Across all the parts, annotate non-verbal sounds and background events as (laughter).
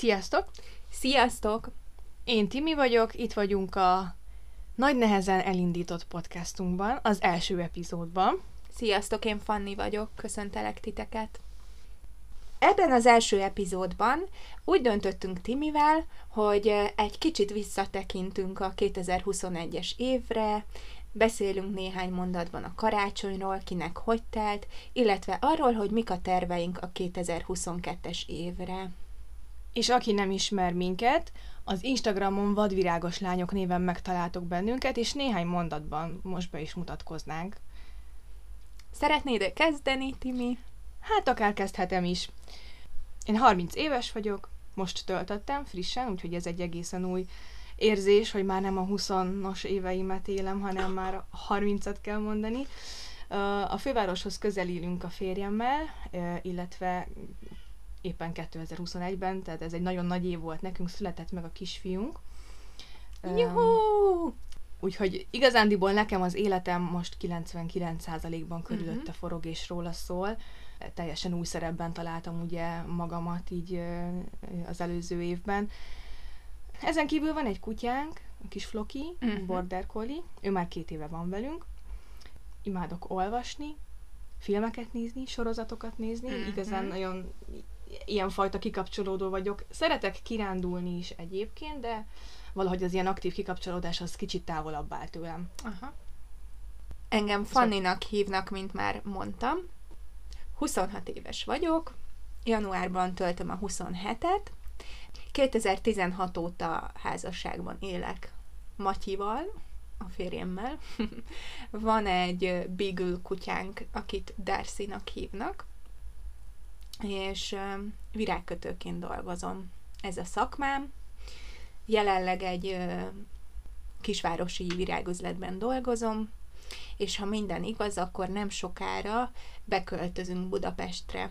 Sziasztok! Sziasztok! Én Timi vagyok, itt vagyunk a nagy nehezen elindított podcastunkban, az első epizódban. Sziasztok, én Fanni vagyok, köszöntelek titeket. Ebben az első epizódban úgy döntöttünk Timivel, hogy egy kicsit visszatekintünk a 2021-es évre, beszélünk néhány mondatban a karácsonyról, kinek hogy telt, illetve arról, hogy mik a terveink a 2022-es évre. És aki nem ismer minket, az Instagramon vadvirágos lányok néven megtaláltok bennünket, és néhány mondatban most be is mutatkoznánk. Szeretnéd kezdeni, Timi? Hát akár kezdhetem is. Én 30 éves vagyok, most töltöttem frissen, úgyhogy ez egy egészen új érzés, hogy már nem a 20-as éveimet élem, hanem már a 30-at kell mondani. A fővároshoz közel élünk a férjemmel, illetve éppen 2021-ben, tehát ez egy nagyon nagy év volt nekünk, született meg a kisfiunk. Juhú! Úgyhogy igazándiból nekem az életem most 99%-ban körülötte uh-huh. forog és róla szól. Teljesen új szerepben találtam ugye magamat így az előző évben. Ezen kívül van egy kutyánk, a kis Floki, uh-huh. border collie. Ő már két éve van velünk. Imádok olvasni, filmeket nézni, sorozatokat nézni. Uh-huh. Igazán nagyon ilyenfajta kikapcsolódó vagyok. Szeretek kirándulni is egyébként, de valahogy az ilyen aktív kikapcsolódás az kicsit távolabb áll tőlem. Aha. Engem Fanninak hívnak, mint már mondtam. 26 éves vagyok, januárban töltöm a 27-et, 2016 óta házasságban élek Matyival, a férjemmel. (laughs) Van egy Beagle kutyánk, akit Darcy-nak hívnak, és virágkötőként dolgozom. Ez a szakmám. Jelenleg egy kisvárosi virágüzletben dolgozom, és ha minden igaz, akkor nem sokára beköltözünk Budapestre,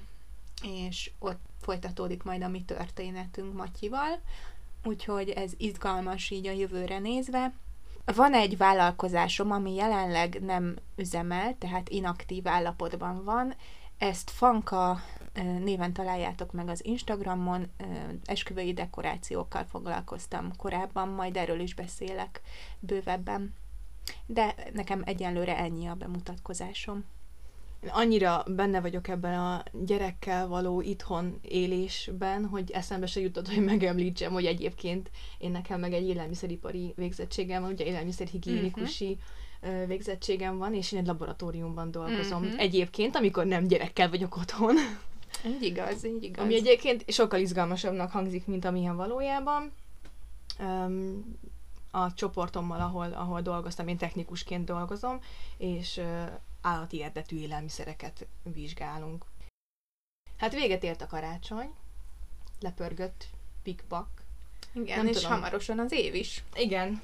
és ott folytatódik majd a mi történetünk Matyival, úgyhogy ez izgalmas így a jövőre nézve. Van egy vállalkozásom, ami jelenleg nem üzemel, tehát inaktív állapotban van, ezt Fanka néven találjátok meg az Instagramon, esküvői dekorációkkal foglalkoztam korábban, majd erről is beszélek bővebben. De nekem egyenlőre ennyi a bemutatkozásom. Annyira benne vagyok ebben a gyerekkel való itthon élésben, hogy eszembe se jutott, hogy megemlítsem, hogy egyébként én nekem meg egy élelmiszeripari végzettségem van, ugye élelmiszerhigiénikusi uh-huh. Végzettségem van, és én egy laboratóriumban dolgozom. Uh-huh. Egyébként, amikor nem gyerekkel vagyok otthon. Így igaz, így igaz. Ami egyébként sokkal izgalmasabbnak hangzik, mint amilyen valójában. Um, a csoportommal, ahol, ahol dolgoztam, én technikusként dolgozom, és uh, állati eredetű élelmiszereket vizsgálunk. Hát véget ért a karácsony, lepörgött pikpak. Igen, Nem és tudom. hamarosan az év is. Igen.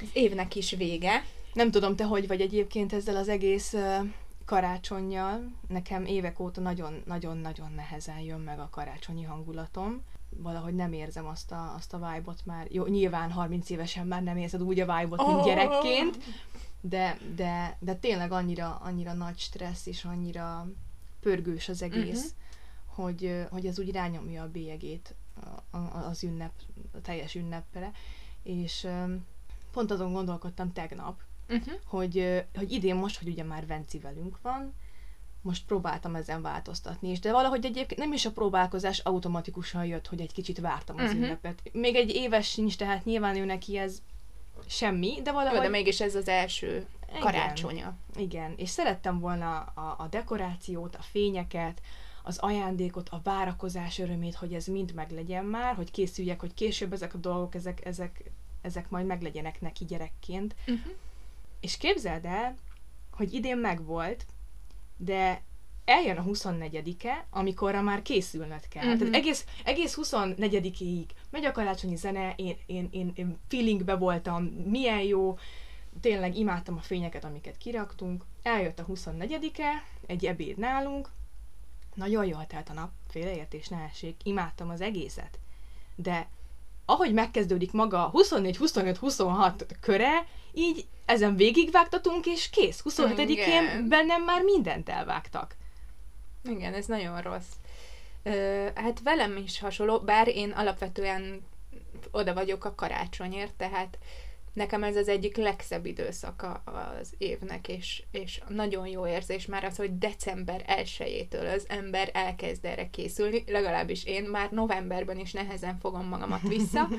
Az évnek is vége. Nem tudom, te hogy vagy egyébként ezzel az egész karácsonyjal. Nekem évek óta nagyon-nagyon-nagyon nehezen jön meg a karácsonyi hangulatom. Valahogy nem érzem azt a, azt a vibe-ot már. Jó, nyilván 30 évesen már nem érzed úgy a vibe-ot, mint oh! gyerekként, de, de, de tényleg annyira, annyira nagy stressz, és annyira pörgős az egész, uh-huh. hogy, hogy ez úgy rányomja a bélyegét az ünnep, a teljes ünnepre. És pont azon gondolkodtam tegnap, uh-huh. hogy, hogy idén most, hogy ugye már Venci velünk van, most próbáltam ezen változtatni is, de valahogy egyébként nem is a próbálkozás automatikusan jött, hogy egy kicsit vártam az uh-huh. ünnepet. Még egy éves sincs, tehát nyilván ő neki ez semmi, de valahogy... Jó, de mégis ez az első igen, karácsonya. Igen, és szerettem volna a, a dekorációt, a fényeket, az ajándékot, a várakozás örömét, hogy ez mind meglegyen már, hogy készüljek, hogy később ezek a dolgok, ezek, ezek, ezek majd meglegyenek neki gyerekként. Uh-huh. És képzeld el, hogy idén megvolt, de eljön a 24-e, amikorra már készülned kell. Uh-huh. Tehát egész, egész 24-ig megy a karácsonyi zene, én, én, én, én feelingbe voltam, milyen jó, tényleg imádtam a fényeket, amiket kiraktunk. Eljött a 24-e, egy ebéd nálunk, nagyon jól telt a nap, félreértés ne essék, imádtam az egészet. De ahogy megkezdődik maga a 24, 25, 26 köre, így ezen végigvágtatunk, és kész. 27-én bennem már mindent elvágtak. Igen, ez nagyon rossz. Ö, hát velem is hasonló, bár én alapvetően oda vagyok a karácsonyért, tehát nekem ez az egyik legszebb időszaka az évnek, és, és nagyon jó érzés már az, hogy december 1-től az ember elkezd erre készülni, legalábbis én már novemberben is nehezen fogom magamat vissza, (laughs)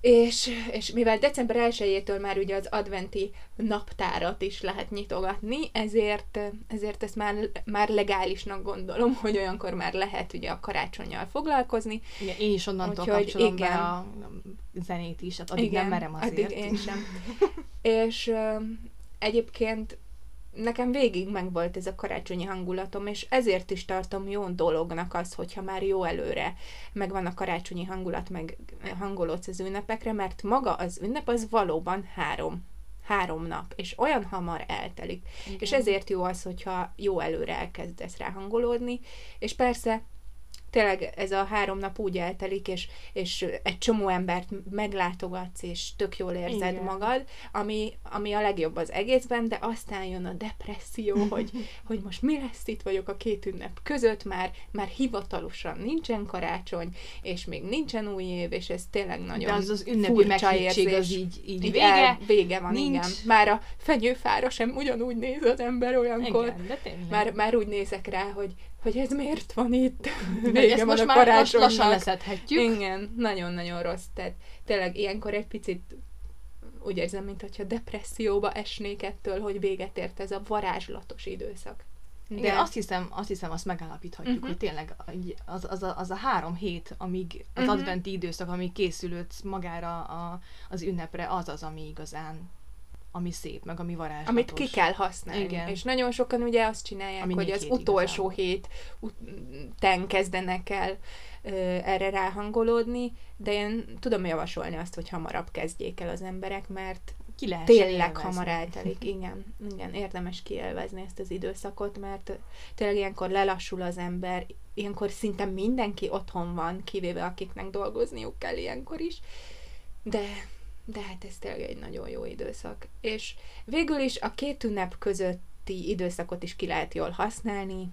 és, és mivel december 1 már ugye az adventi naptárat is lehet nyitogatni, ezért, ezért ezt már, már legálisnak gondolom, hogy olyankor már lehet ugye a karácsonyjal foglalkozni. Igen, én is onnantól Úgyhogy kapcsolom igen, be a zenét is, hát addig igen, nem merem azért. Addig én sem. (laughs) és egyébként nekem végig megvolt ez a karácsonyi hangulatom, és ezért is tartom jó dolognak az, hogyha már jó előre megvan a karácsonyi hangulat, meg hangolódsz az ünnepekre, mert maga az ünnep az valóban három három nap, és olyan hamar eltelik. Igen. És ezért jó az, hogyha jó előre elkezdesz rá hangolódni, és persze tényleg ez a három nap úgy eltelik, és, és egy csomó embert meglátogatsz, és tök jól érzed Igen. magad, ami, ami a legjobb az egészben, de aztán jön a depresszió, (laughs) hogy, hogy most mi lesz itt vagyok a két ünnep között, már, már hivatalosan nincsen karácsony, és még nincsen új év, és ez tényleg nagyon de az az ünnepi meghittség az így, így, így vége, el, vége van, nincs. igen. Már a fenyőfára sem ugyanúgy néz az ember olyankor. Igen, de Már, már úgy nézek rá, hogy, hogy ez miért van itt. Vége ezt van most a már lassan leszedhetjük. Igen, nagyon-nagyon rossz. Tehát tényleg ilyenkor egy picit úgy érzem, mintha depresszióba esnék ettől, hogy véget ért ez a varázslatos időszak. De Igen, azt hiszem, azt hiszem, azt megállapíthatjuk, uh-huh. hogy tényleg az, az, a, az a három hét, amíg az uh-huh. adventi időszak, amíg készülődsz magára a, az ünnepre, az az, ami igazán ami szép, meg ami varázslatos. Amit ki kell használni. Igen. És nagyon sokan ugye azt csinálják, ami hogy az utolsó igazán. hét után kezdenek el ö, erre ráhangolódni, de én tudom javasolni azt, hogy hamarabb kezdjék el az emberek, mert ki lehet tényleg élvezni. hamar eltelik. Igen, igen, érdemes kielvezni ezt az időszakot, mert tényleg ilyenkor lelassul az ember, ilyenkor szinte mindenki otthon van, kivéve akiknek dolgozniuk kell ilyenkor is, de de hát ez tényleg egy nagyon jó időszak. És végül is a két ünnep közötti időszakot is ki lehet jól használni,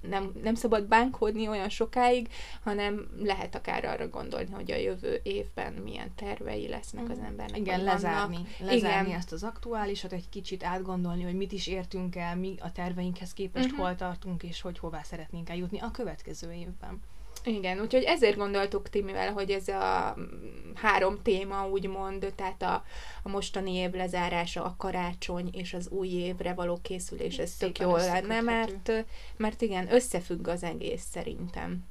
nem, nem szabad bánkódni olyan sokáig, hanem lehet akár arra gondolni, hogy a jövő évben milyen tervei lesznek az mhm. embernek. Igen, lezárni. Lezárni Igen. ezt az aktuálisat, egy kicsit átgondolni, hogy mit is értünk el, mi a terveinkhez képest uh-huh. hol tartunk, és hogy hová szeretnénk eljutni a következő évben. Igen, úgyhogy ezért gondoltuk Timivel, hogy ez a három téma úgymond, tehát a, a mostani év lezárása, a karácsony és az új évre való készülés, ez tök jól lenne, mert, mert igen, összefügg az egész szerintem.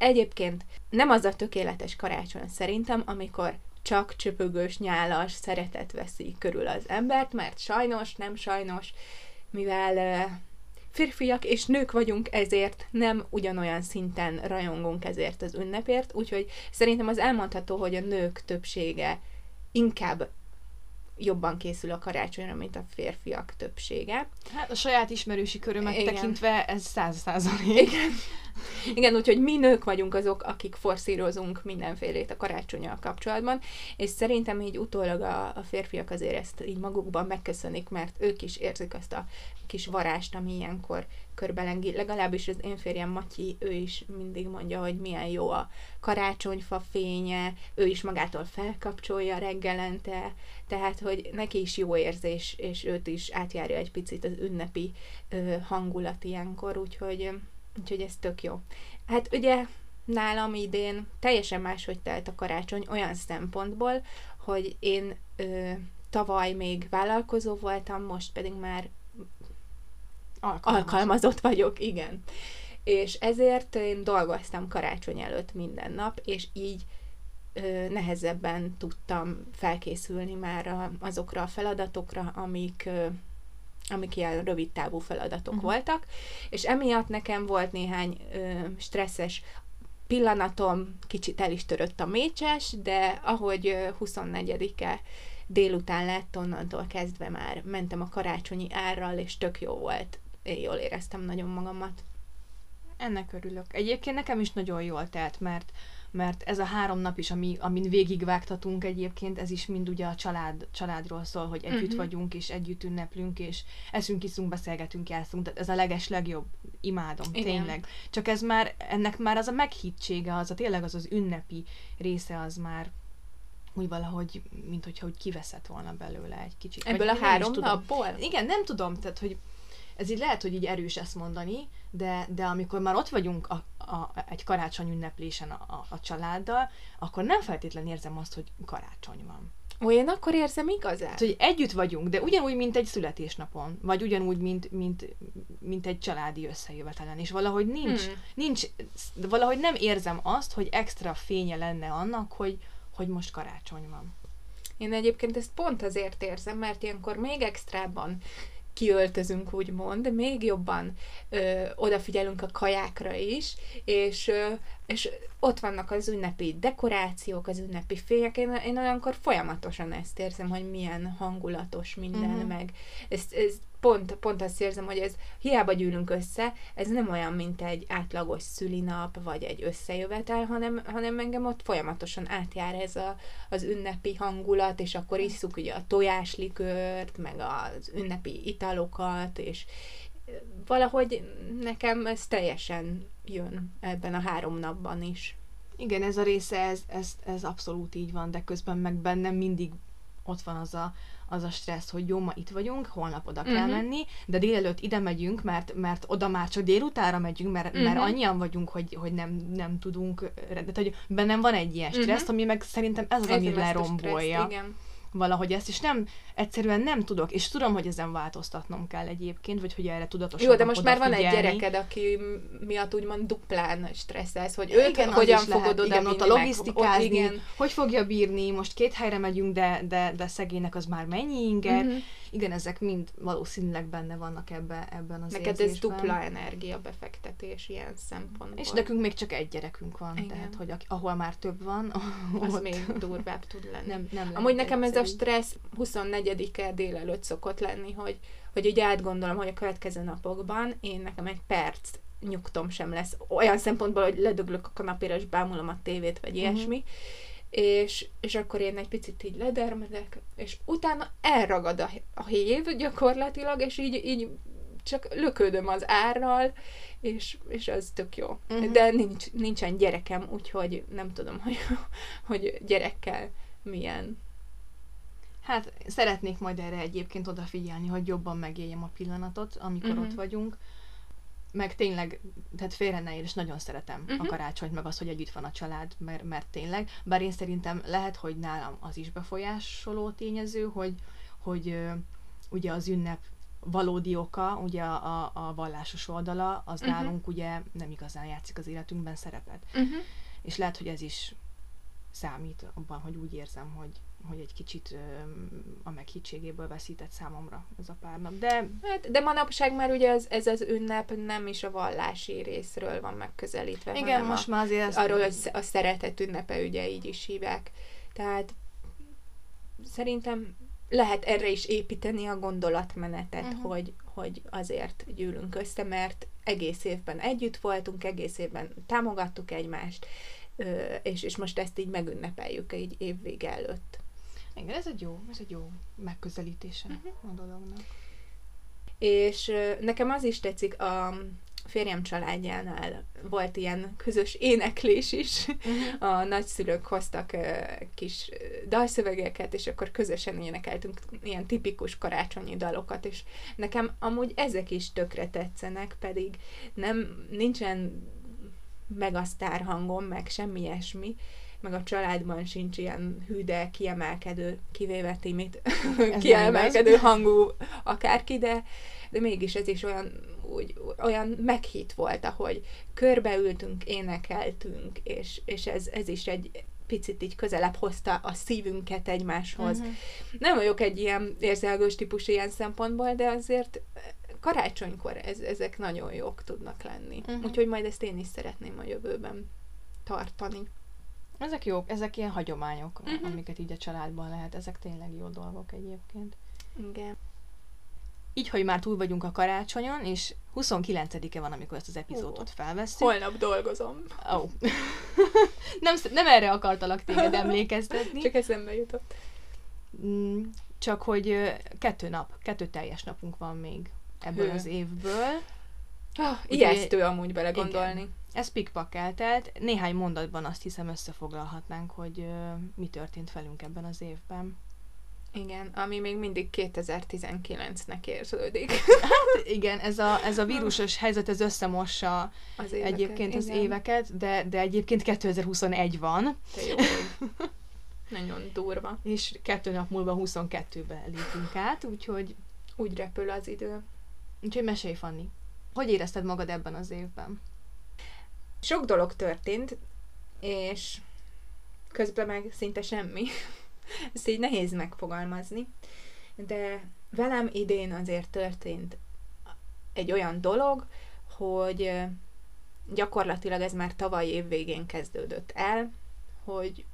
Egyébként nem az a tökéletes karácsony szerintem, amikor csak csöpögős, nyálas szeretet veszi körül az embert, mert sajnos, nem sajnos, mivel férfiak és nők vagyunk, ezért nem ugyanolyan szinten rajongunk ezért az ünnepért, úgyhogy szerintem az elmondható, hogy a nők többsége inkább jobban készül a karácsonyra, mint a férfiak többsége. Hát a saját ismerősi körömet Igen. tekintve ez száz százalék. Igen. (laughs) Igen, úgyhogy mi nők vagyunk azok, akik forszírozunk mindenfélét a karácsonyal kapcsolatban, és szerintem így utólag a, a férfiak azért ezt így magukban megköszönik, mert ők is érzik azt a kis varást, ami ilyenkor körbelengi. Legalábbis az én férjem Matyi, ő is mindig mondja, hogy milyen jó a karácsonyfa fénye, ő is magától felkapcsolja reggelente, tehát, hogy neki is jó érzés, és őt is átjárja egy picit az ünnepi ö, hangulat ilyenkor, úgyhogy, úgyhogy ez tök jó. Hát ugye nálam idén teljesen máshogy telt a karácsony olyan szempontból, hogy én ö, tavaly még vállalkozó voltam, most pedig már alkalmazott, alkalmazott vagyok, igen. És ezért én dolgoztam karácsony előtt minden nap, és így ö, nehezebben tudtam felkészülni már a, azokra a feladatokra, amik ö, amik ilyen rövid távú feladatok uh-huh. voltak, és emiatt nekem volt néhány ö, stresszes pillanatom, kicsit el is törött a mécses, de ahogy 24-e délután lett, onnantól kezdve már mentem a karácsonyi árral, és tök jó volt én jól éreztem nagyon magamat. Ennek örülök. Egyébként nekem is nagyon jól telt, mert mert ez a három nap is, ami, amin végigvágtatunk egyébként, ez is mind ugye a család, családról szól, hogy együtt Mhm. vagyunk, és együtt ünneplünk, és eszünk, iszunk, beszélgetünk, játszunk, tehát ez a leges legjobb, imádom, Igen. tényleg. Csak ez már, ennek már az a meghittsége, az a tényleg az az ünnepi része, az már úgy valahogy, mint hogyha úgy kiveszett volna belőle egy kicsit. Vagy Ebből a nem is három tudom. napból? Igen, nem tudom, tehát, hogy ez így lehet, hogy így erős ezt mondani, de, de amikor már ott vagyunk a, a, egy karácsony ünneplésen a, a, a családdal, akkor nem feltétlenül érzem azt, hogy karácsony van. Ó, én akkor érzem igazán. Tehát, hogy együtt vagyunk, de ugyanúgy, mint egy születésnapon, vagy ugyanúgy, mint, mint, mint egy családi összejövetelen, és valahogy nincs, Hmm. nincs, valahogy nem érzem azt, hogy extra fénye lenne annak, hogy, hogy most karácsony van. Én egyébként ezt pont azért érzem, mert ilyenkor még extrában kiöltözünk, úgymond, még jobban ö, odafigyelünk a kajákra is, és, ö, és ott vannak az ünnepi dekorációk, az ünnepi fények, én, én olyankor folyamatosan ezt érzem, hogy milyen hangulatos minden, Mhm. meg ezt, ez pont, pont azt érzem, hogy ez hiába gyűlünk össze, ez nem olyan, mint egy átlagos szülinap, vagy egy összejövetel, hanem, hanem engem ott folyamatosan átjár ez a, az ünnepi hangulat, és akkor isszuk ugye a tojáslikört, meg az ünnepi italokat, és valahogy nekem ez teljesen jön ebben a három napban is. Igen, ez a része, ez, ez, ez abszolút így van, de közben meg bennem mindig ott van az a, az a stressz, hogy jó, ma itt vagyunk, holnap oda kell Mhm. menni, de délelőtt ide megyünk, mert, mert oda már csak délutára megyünk, mert, mert Mhm. annyian vagyunk, hogy, hogy nem, nem tudunk, de hogy bennem van egy ilyen stressz, Mhm. ami meg szerintem ez az, ami lerombolja stresszt, igen. Valahogy ezt, és nem, egyszerűen nem tudok, és tudom, hogy ezen változtatnom kell egyébként, vagy hogy erre tudatosan Jó, de most már van egy gyereked, aki miatt úgymond duplán stresszelsz, hogy Igen, őt az hogyan fogod lehet. oda igen, ott a logisztikázni, ott, igen. hogy fogja bírni, most két helyre megyünk, de, de, de szegénynek az már mennyi inger. Mhm. Igen, ezek mind valószínűleg benne vannak ebbe, ebben az Neked ez érzésben. dupla energia befektetés ilyen szempontból. És nekünk még csak egy gyerekünk van, Igen. tehát hogy ahol már több van, (laughs) az ott még durvább tud lenni. nem, nem Amúgy nekem ez a egyszerű. stressz 24-e délelőtt szokott lenni, hogy, hogy így átgondolom, hogy a következő napokban én nekem egy perc nyugtom sem lesz. Olyan szempontból, hogy ledöglök a kanapéra, és bámulom a tévét, vagy ilyesmi. És, és akkor én egy picit így ledermedek, és utána elragad a, a hév gyakorlatilag, és így, így csak löködöm az árral, és, és az tök jó. Uh-huh. De nincs, nincsen gyerekem, úgyhogy nem tudom, (laughs) hogy, hogy gyerekkel milyen. Hát szeretnék majd erre egyébként odafigyelni, hogy jobban megéljem a pillanatot, amikor Mhm. ott vagyunk. Meg tényleg, tehát félre ne érts, nagyon szeretem uh-huh. a Mhm. karácsonyt, meg azt, hogy együtt van a család, mert, mert tényleg, bár én szerintem lehet, hogy nálam az is befolyásoló tényező, hogy, hogy ö, ugye az ünnep valódi oka, ugye a, a, a vallásos oldala, az uh-huh. nálunk ugye nem igazán játszik az életünkben szerepet. Uh-huh. És lehet, hogy ez is számít abban, hogy úgy érzem, hogy, hogy egy kicsit a meghittségéből veszített számomra ez a pár nap. De Hát, de manapság már ugye ez, ez az ünnep nem is a vallási részről van megközelítve, igen, hanem most a, már azért... ez- arról, hogy a szeretet ünnepe, ugye így is hívják. Tehát szerintem lehet erre is építeni a gondolatmenetet, uh-huh. hogy, hogy azért gyűlünk össze, mert egész évben együtt voltunk, egész évben támogattuk egymást, és, és most ezt így megünnepeljük egy évvége előtt. Igen, ez egy jó, ez egy jó megközelítése uh-huh. a dolognak. És nekem az is tetszik, a férjem családjánál volt ilyen közös éneklés is. Uh-huh. A nagyszülők hoztak kis dalszövegeket, és akkor közösen énekeltünk ilyen tipikus karácsonyi dalokat, és nekem amúgy ezek is tökre tetszenek, pedig nem, nincsen megasztár hangom, meg semmi ilyesmi, meg a családban sincs ilyen hű, de kiemelkedő, kivéve Timit, (laughs) kiemelkedő hangú akárki, de, de mégis ez is olyan, úgy, olyan meghitt volt, ahogy körbeültünk, énekeltünk, és, és ez, ez is egy picit így közelebb hozta a szívünket egymáshoz. Mhm. Nem vagyok egy ilyen érzelgős típus ilyen szempontból, de azért karácsonykor ez, ezek nagyon jók tudnak lenni. Mhm. Úgyhogy majd ezt én is szeretném a jövőben tartani. Ezek jók, ezek ilyen hagyományok, Mhm. amiket így a családban lehet, ezek tényleg jó dolgok egyébként. Igen. így, hogy már túl vagyunk a karácsonyon, és 29-e van, amikor ezt az epizódot felveszünk. Holnap dolgozom. Oh. (laughs) nem, nem erre akartalak téged (laughs) emlékeztetni. Csak eszembe jutott. Mm, csak hogy kettő nap, kettő teljes napunk van még ebből Hő. az évből. Oh, ijesztő amúgy belegondolni. Igen. Ez pikpak eltelt. Néhány mondatban azt hiszem összefoglalhatnánk, hogy uh, mi történt velünk ebben az évben. Igen, ami még mindig 2019-nek érződik. Hát igen, ez a, ez a vírusos helyzet, ez összemossa az éveket, egyébként igen. az éveket, de, de egyébként 2021 van. De jó. Nagyon durva. És kettő nap múlva 22-be lépünk át, úgyhogy... Úgy repül az idő. Úgyhogy mesélj, Fanni. Hogy érezted magad ebben az évben? Sok dolog történt, és közben meg szinte semmi. (laughs) Ezt így nehéz megfogalmazni. De velem idén azért történt egy olyan dolog, hogy gyakorlatilag ez már tavaly év végén kezdődött el, hogy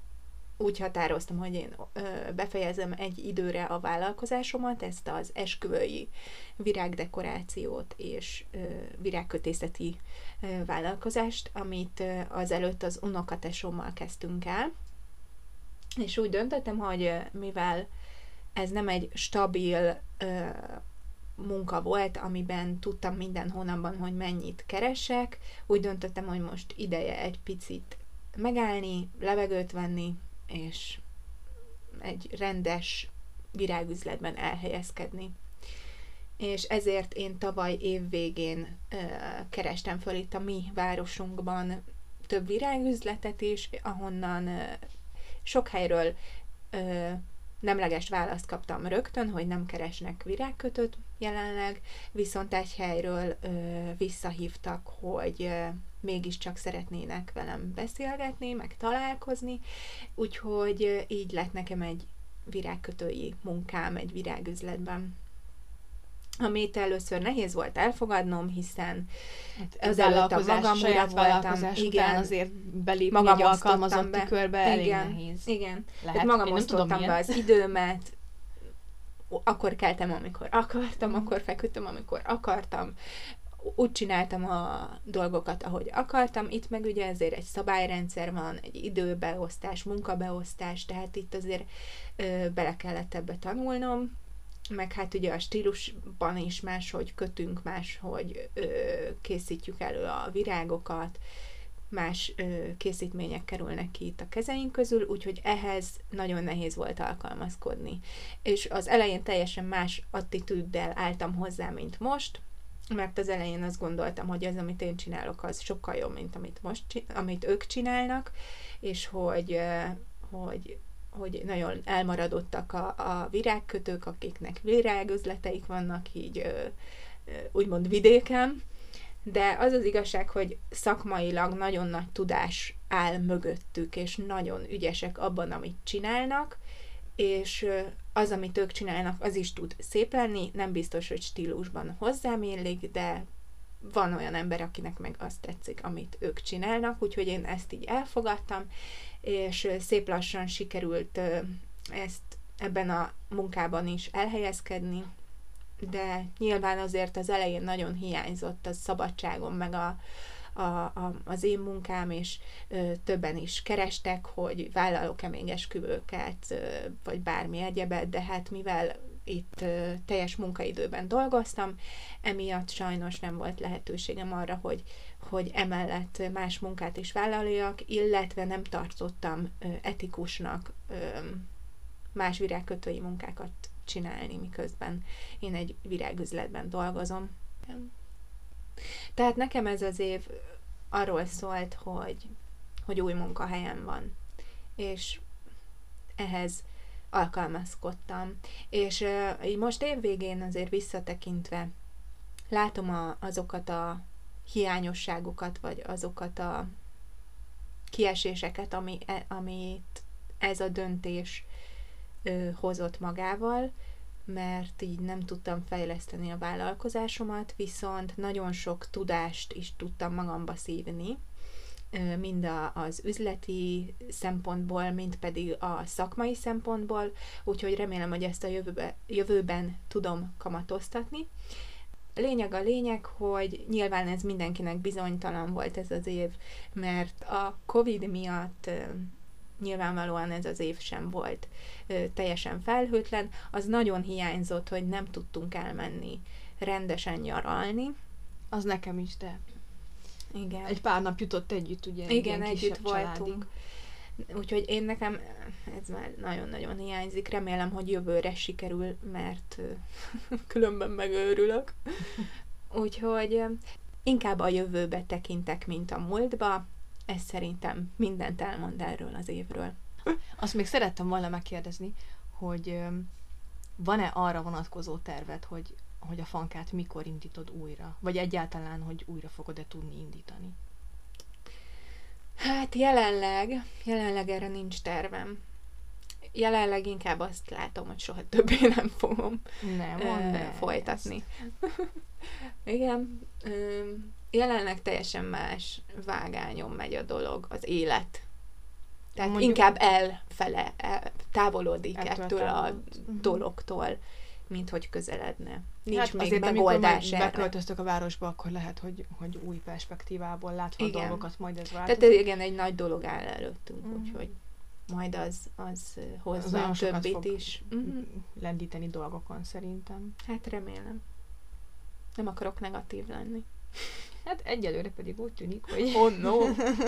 úgy határoztam, hogy én befejezem egy időre a vállalkozásomat, ezt az esküvői virágdekorációt és virágkötészeti vállalkozást, amit az előtt az unokatesommal kezdtünk el. És úgy döntöttem, hogy mivel ez nem egy stabil munka volt, amiben tudtam minden hónapban, hogy mennyit keresek, úgy döntöttem, hogy most ideje egy picit megállni, levegőt venni, és egy rendes virágüzletben elhelyezkedni. És ezért én tavaly év végén kerestem föl itt a mi városunkban több virágüzletet is, ahonnan sok helyről ö, nemleges választ kaptam rögtön, hogy nem keresnek virágkötőt jelenleg, viszont egy helyről visszahívtak, hogy mégiscsak szeretnének velem beszélgetni, meg találkozni, úgyhogy így lett nekem egy virágkötői munkám egy virágüzletben. Amit először nehéz volt elfogadnom, hiszen hát az előtt a magam saját vállalkozás igen, azért belépni magam egy alkalmazotti be. körbe igen, elég nehéz. Igen, Lehet. Hát magam osztottam tudom, be az időmet, akkor keltem, amikor akartam, mm. akkor feküdtem, amikor akartam, úgy csináltam a dolgokat, ahogy akartam. Itt meg ugye ezért egy szabályrendszer van, egy időbeosztás, munkabeosztás, tehát itt azért ö, bele kellett ebbe tanulnom, meg hát ugye a stílusban is máshogy kötünk, máshogy ö, készítjük elő a virágokat, más ö, készítmények kerülnek ki itt a kezeink közül, úgyhogy ehhez nagyon nehéz volt alkalmazkodni. És az elején teljesen más attitűddel álltam hozzá, mint most, mert az elején azt gondoltam, hogy az, amit én csinálok, az sokkal jobb, mint amit most, amit ők csinálnak, és hogy, hogy hogy nagyon elmaradottak a, a virágkötők, akiknek virágözleteik vannak így úgymond vidéken, de az az igazság, hogy szakmailag nagyon nagy tudás áll mögöttük, és nagyon ügyesek abban, amit csinálnak, és az, amit ők csinálnak, az is tud szép lenni, nem biztos, hogy stílusban hozzám illik, de van olyan ember, akinek meg azt tetszik, amit ők csinálnak, úgyhogy én ezt így elfogadtam, és szép lassan sikerült ezt ebben a munkában is elhelyezkedni, de nyilván azért az elején nagyon hiányzott a szabadságom, meg a, a, a, az én munkám, és ö, többen is kerestek, hogy vállalok-e még esküvőket, ö, vagy bármi egyebet, de hát mivel itt ö, teljes munkaidőben dolgoztam, emiatt sajnos nem volt lehetőségem arra, hogy, hogy emellett más munkát is vállaljak, illetve nem tartottam ö, etikusnak ö, más virágkötői munkákat csinálni, miközben én egy virágüzletben dolgozom. Tehát nekem ez az év arról szólt, hogy, hogy új munkahelyem van, és ehhez alkalmazkodtam. És uh, így most évvégén azért visszatekintve látom a, azokat a hiányosságokat, vagy azokat a kieséseket, ami, e, amit ez a döntés ö, hozott magával, mert így nem tudtam fejleszteni a vállalkozásomat, viszont nagyon sok tudást is tudtam magamba szívni, mind az üzleti szempontból, mind pedig a szakmai szempontból, úgyhogy remélem, hogy ezt a jövőbe, jövőben tudom kamatoztatni. Lényeg a lényeg, hogy nyilván ez mindenkinek bizonytalan volt ez az év, mert a Covid miatt nyilvánvalóan ez az év sem volt teljesen felhőtlen. Az nagyon hiányzott, hogy nem tudtunk elmenni rendesen nyaralni. Az nekem is, de igen. Egy pár nap jutott együtt, ugye? Igen, együtt voltunk. Úgyhogy én nekem ez már nagyon-nagyon hiányzik. Remélem, hogy jövőre sikerül, mert (laughs) különben megőrülök. (laughs) Úgyhogy inkább a jövőbe tekintek, mint a múltba. Ez szerintem mindent elmond erről az évről. Azt még szerettem volna megkérdezni, hogy van-e arra vonatkozó tervet, hogy hogy a fankát mikor indítod újra? Vagy egyáltalán, hogy újra fogod-e tudni indítani? Hát jelenleg, jelenleg erre nincs tervem. Jelenleg inkább azt látom, hogy soha többé nem fogom nem, uh, folytatni. Igen. Jelenleg teljesen más vágányon megy a dolog, az élet. Tehát Mondjuk, inkább elfele, el, távolodik ettől, ettől a mhm. dologtól mint hogy közeledne. Nincs hát még azért, megoldás amikor beköltöztök a városba, akkor lehet, hogy, hogy új perspektívából látva igen. a dolgokat majd ez változik. Tehát igen, egy nagy dolog áll előttünk, mm. úgyhogy majd az, az hozza az a többit is. Mm-hmm. lendíteni dolgokon szerintem. Hát remélem. Nem akarok negatív lenni. Hát egyelőre pedig úgy tűnik, hogy... Oh no!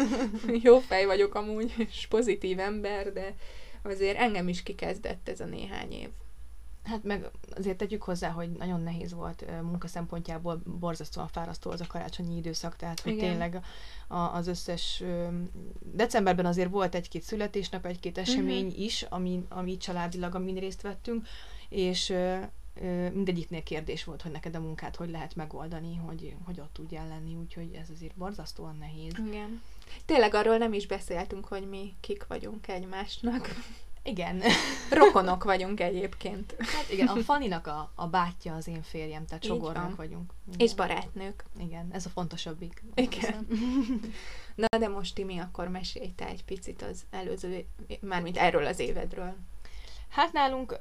(laughs) Jó fej vagyok amúgy, és pozitív ember, de azért engem is kikezdett ez a néhány év. Hát meg azért tegyük hozzá, hogy nagyon nehéz volt munka szempontjából, borzasztóan fárasztó az a karácsonyi időszak, tehát hogy Igen. tényleg a, az összes decemberben azért volt egy-két születésnap, egy-két esemény uh-huh. is, ami, ami családilag, amin részt vettünk, és mindegyiknél kérdés volt, hogy neked a munkát hogy lehet megoldani, hogy, hogy ott tudjál lenni, úgyhogy ez azért borzasztóan nehéz. Igen. Tényleg arról nem is beszéltünk, hogy mi kik vagyunk egymásnak. Igen. (laughs) Rokonok vagyunk egyébként. Hát igen, a Faninak a, a bátya az én férjem, tehát sogornok vagyunk. Igen. És barátnők. Igen, ez a fontosabbik. Igen. (laughs) Na de most Timi, akkor mesélj te egy picit az előző, mármint erről az évedről. Hát nálunk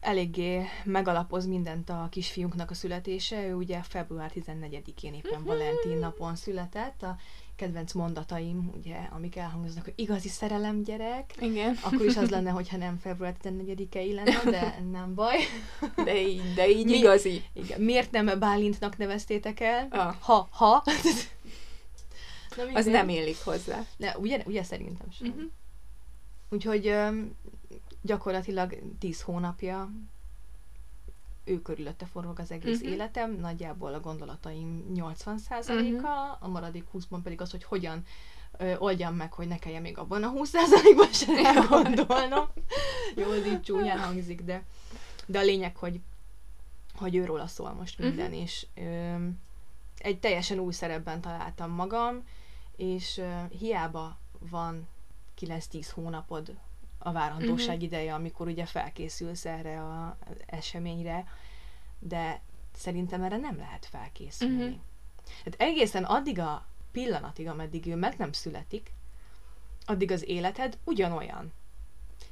eléggé megalapoz mindent a kisfiunknak a születése. Ő ugye február 14-én éppen Valentin napon született. A kedvenc mondataim, ugye, amik elhangoznak, hogy igazi szerelem gyerek. Igen. Akkor is az lenne, hogyha nem február 14-i lenne, de nem baj. De így, de így Mi, igazi. Igen. Miért nem Bálintnak neveztétek el? Ah. Ha, ha. Na, az nem élik hozzá. Ne, ugye, ugye szerintem sem. Uh-huh. Úgyhogy gyakorlatilag 10 hónapja ő körülötte forog az egész uh-huh. életem, nagyjából a gondolataim 80%-a, uh-huh. a maradék 20-ban pedig az, hogy hogyan ö, oldjam meg, hogy ne kelljen még abban a 20%-ban sem (laughs) elgondolnom. Jó, az így csúnyán hangzik, de, de a lényeg, hogy, hogy őról szól most minden, uh-huh. és ö, egy teljesen új szerepben találtam magam, és ö, hiába van 9-10 hónapod a várandóság uh-huh. ideje, amikor ugye felkészülsz erre az eseményre, de szerintem erre nem lehet felkészülni. Uh-huh. Hát egészen addig a pillanatig, ameddig ő meg nem születik, addig az életed ugyanolyan.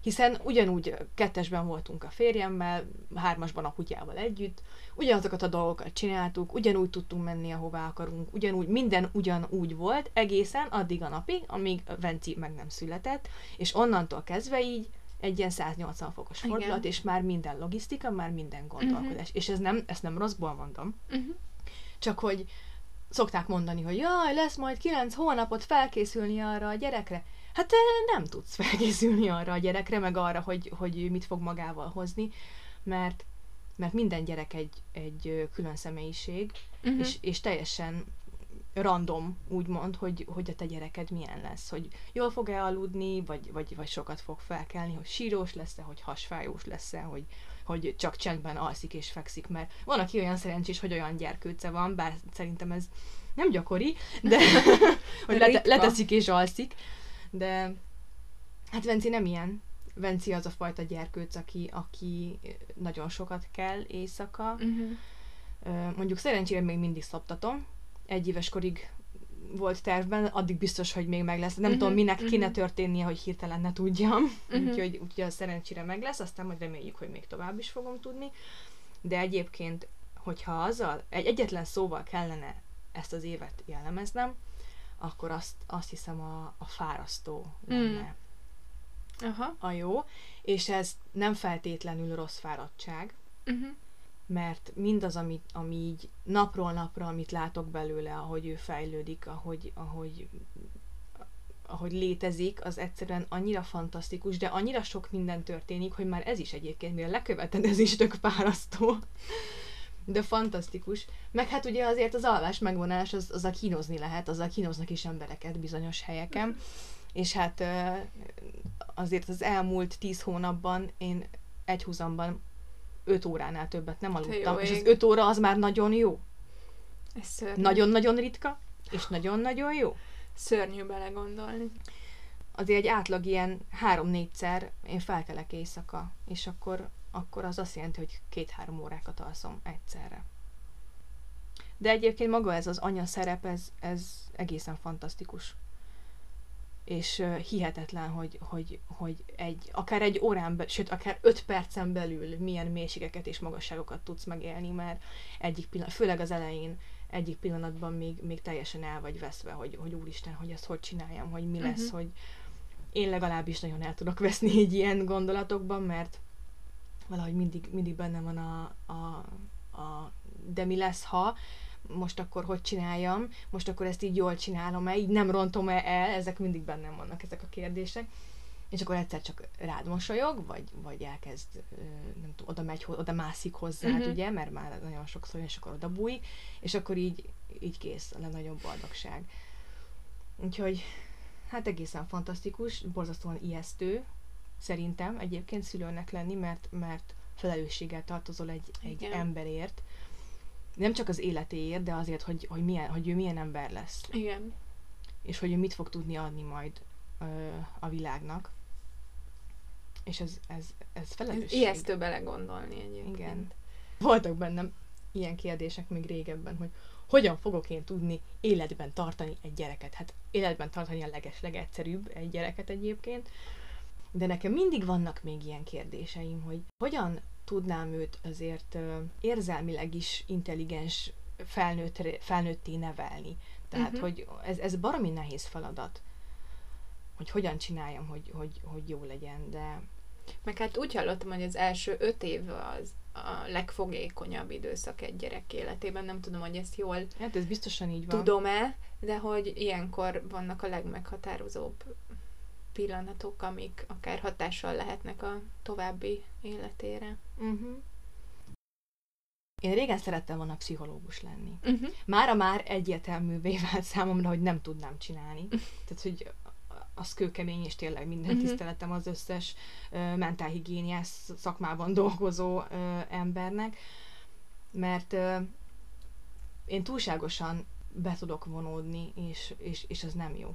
Hiszen ugyanúgy kettesben voltunk a férjemmel, hármasban a kutyával együtt, ugyanazokat a dolgokat csináltuk, ugyanúgy tudtunk menni, ahová akarunk, ugyanúgy, minden ugyanúgy volt, egészen addig a napig, amíg Venci meg nem született, és onnantól kezdve így egy ilyen 180 fokos fordulat, Igen. és már minden logisztika, már minden gondolkodás. Uh-huh. És ez nem, ezt nem rosszból mondom, uh-huh. csak hogy szokták mondani, hogy jaj, lesz majd 9 hónapot felkészülni arra a gyerekre. Hát nem tudsz (laughs) felkészülni arra a gyerekre, meg arra, hogy, hogy mit fog magával hozni, mert mert minden gyerek egy, egy külön személyiség, uh-huh. és, és teljesen random, úgymond, hogy, hogy a te gyereked milyen lesz, hogy jól fog-e aludni, vagy, vagy, vagy sokat fog felkelni, hogy sírós lesz-e, hogy hasfájós lesz-e, hogy, hogy csak csendben alszik és fekszik, mert van, aki olyan szerencsés, hogy olyan gyerkőce van, bár szerintem ez nem gyakori, de (laughs) (laughs) hogy lete, leteszik és alszik, de hát Venci nem ilyen. Venci az a fajta gyerkőc, aki, aki nagyon sokat kell éjszaka. Uh-huh. Mondjuk szerencsére még mindig szoptatom. Egy éves korig volt tervben, addig biztos, hogy még meg lesz. Nem Mhm, tudom, minek mhm. kéne történnie, hogy hirtelen ne tudjam. Mhm. Úgyhogy, úgyhogy szerencsére meg lesz, aztán majd reméljük, hogy még tovább is fogom tudni. De egyébként, hogyha azzal, egy egyetlen szóval kellene ezt az évet jellemeznem, akkor azt, azt hiszem a, a fárasztó lenne Aha. a jó, és ez nem feltétlenül rossz fáradtság, Uh-huh. mert mindaz, amit, ami így napról napra, amit látok belőle, ahogy ő fejlődik, ahogy, ahogy, ahogy létezik, az egyszerűen annyira fantasztikus, de annyira sok minden történik, hogy már ez is egyébként, mire leköveted, ez is tök fárasztó. De fantasztikus. Meg hát ugye azért az alvás megvonás, az, a kínozni lehet, az a kínoznak is embereket bizonyos helyeken. És hát azért az elmúlt tíz hónapban én egy húzamban öt óránál többet nem aludtam, és az öt óra az már nagyon jó. Nagyon-nagyon ritka, és nagyon-nagyon jó. Szörnyű belegondolni. Azért egy átlag ilyen három-négyszer én felkelek éjszaka, és akkor, akkor az azt jelenti, hogy két-három órákat alszom egyszerre. De egyébként maga ez az anya szerep, ez, ez egészen fantasztikus. És uh, hihetetlen, hogy, hogy, hogy egy, akár egy órán, be, sőt, akár öt percen belül milyen mélységeket és magasságokat tudsz megélni, mert egyik pillanat, főleg az elején, egyik pillanatban még, még teljesen el vagy veszve, hogy, hogy úristen, hogy ezt hogy csináljam, hogy mi lesz, Mhm. hogy én legalábbis nagyon el tudok veszni egy ilyen gondolatokban, mert valahogy mindig, mindig benne van a, a, a de mi lesz, ha, most akkor hogy csináljam, most akkor ezt így jól csinálom-e, így nem rontom-e el, ezek mindig bennem vannak ezek a kérdések. És akkor egyszer csak rád mosolyog, vagy, vagy elkezd, nem tudom, oda megy, oda mászik hozzád, Mhm. uh-huh. ugye, mert már nagyon sokszor, és akkor oda bújik, és akkor így, így kész a legnagyobb boldogság. Úgyhogy, hát egészen fantasztikus, borzasztóan ijesztő, szerintem egyébként szülőnek lenni, mert, mert felelősséggel tartozol egy, egy Igen. emberért, nem csak az életéért, de azért, hogy, hogy, milyen, hogy ő milyen ember lesz, Igen. és hogy ő mit fog tudni adni majd ö, a világnak. És ez, ez, ez Ez felelősség. ijesztő belegondolni egyébként. Igen. Voltak bennem ilyen kérdések még régebben, hogy hogyan fogok én tudni életben tartani egy gyereket. Hát életben tartani a leges egyszerűbb egy gyereket egyébként, de nekem mindig vannak még ilyen kérdéseim, hogy hogyan tudnám őt azért érzelmileg is intelligens felnőtt, felnőtté nevelni. Tehát, uh-huh. hogy ez, ez baromi nehéz feladat, hogy hogyan csináljam, hogy, hogy, hogy jó legyen, de Meg hát úgy hallottam, hogy az első öt év az a legfogékonyabb időszak egy gyerek életében. Nem tudom, hogy ezt jól hát ez biztosan így van. tudom-e, de hogy ilyenkor vannak a legmeghatározóbb pillanatok, amik akár hatással lehetnek a további életére. Uh-huh. Én régen szerettem volna pszichológus lenni. Uh-huh. Mára már egyértelművé vált számomra, hogy nem tudnám csinálni. Tehát, hogy az kőkemény, és tényleg minden Mhm. tiszteletem az összes ö, mentálhigiéniás szakmában dolgozó ö, embernek, mert ö, én túlságosan be tudok vonódni, és, és, és az nem jó.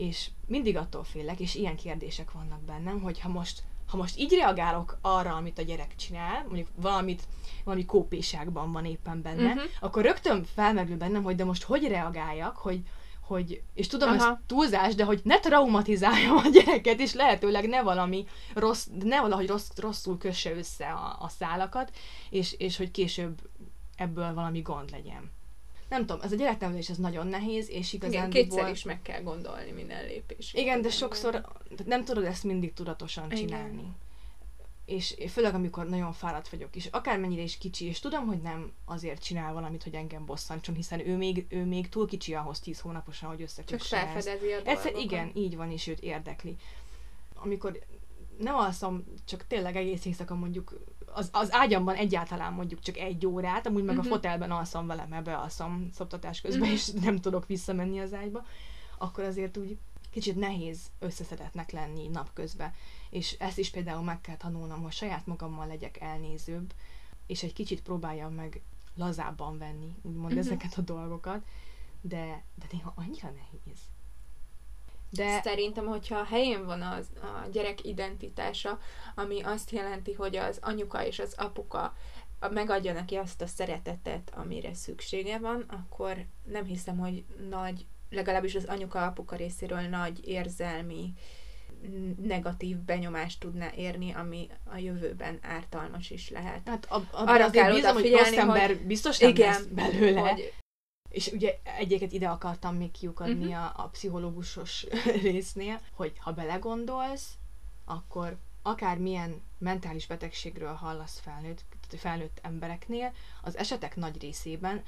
És mindig attól félek, és ilyen kérdések vannak bennem, hogy ha most, ha most így reagálok arra, amit a gyerek csinál, mondjuk valamit, valami kópéságban van éppen benne, Mhm. akkor rögtön felmerül bennem, hogy de most hogy reagáljak, hogy, hogy és tudom, Aha. ez túlzás, de hogy ne traumatizáljam a gyereket, és lehetőleg ne valami rossz, ne valahogy rossz, rosszul kösse össze a, a szálakat, és, és hogy később ebből valami gond legyen. Nem tudom, ez a gyereknevelés ez nagyon nehéz, és Igen, igazán kétszer is meg kell gondolni minden lépés. igen, de sokszor nem tudod ezt mindig tudatosan Igen. csinálni. És főleg, amikor nagyon fáradt vagyok, és akármennyire is kicsi, és tudom, hogy nem azért csinál valamit, hogy engem bosszantson, hiszen ő még, ő még túl kicsi ahhoz 10 hónaposan, hogy Csak összekösse ezt. felfedezi a Egyszer, igen, így van, és őt érdekli. Amikor nem alszom, csak tényleg egész éjszaka mondjuk, az, az ágyamban egyáltalán mondjuk csak egy órát, amúgy meg Mhm. a fotelben alszom vele, mert bealszom szoptatás közben, Mhm. és nem tudok visszamenni az ágyba, akkor azért úgy kicsit nehéz összeszedetnek lenni napközben. És ezt is például meg kell tanulnom, hogy saját magammal legyek elnézőbb, és egy kicsit próbáljam meg lazábban venni, úgymond Mhm. ezeket a dolgokat, de, de néha annyira nehéz. De Szerintem, hogyha a helyén van az, a gyerek identitása, ami azt jelenti, hogy az anyuka és az apuka megadja neki azt a szeretetet, amire szüksége van, akkor nem hiszem, hogy nagy legalábbis az anyuka-apuka részéről nagy érzelmi negatív benyomást tudná érni, ami a jövőben ártalmas is lehet. Hát a, a, arra kell bízom, hogy rossz ember hogy, biztos nem igen, lesz belőle. Hogy, és ugye egyébként ide akartam még kiukadni uh-huh. a, a pszichológusos (laughs) résznél, hogy ha belegondolsz, akkor akármilyen mentális betegségről hallasz felnőtt, felnőtt embereknél, az esetek nagy részében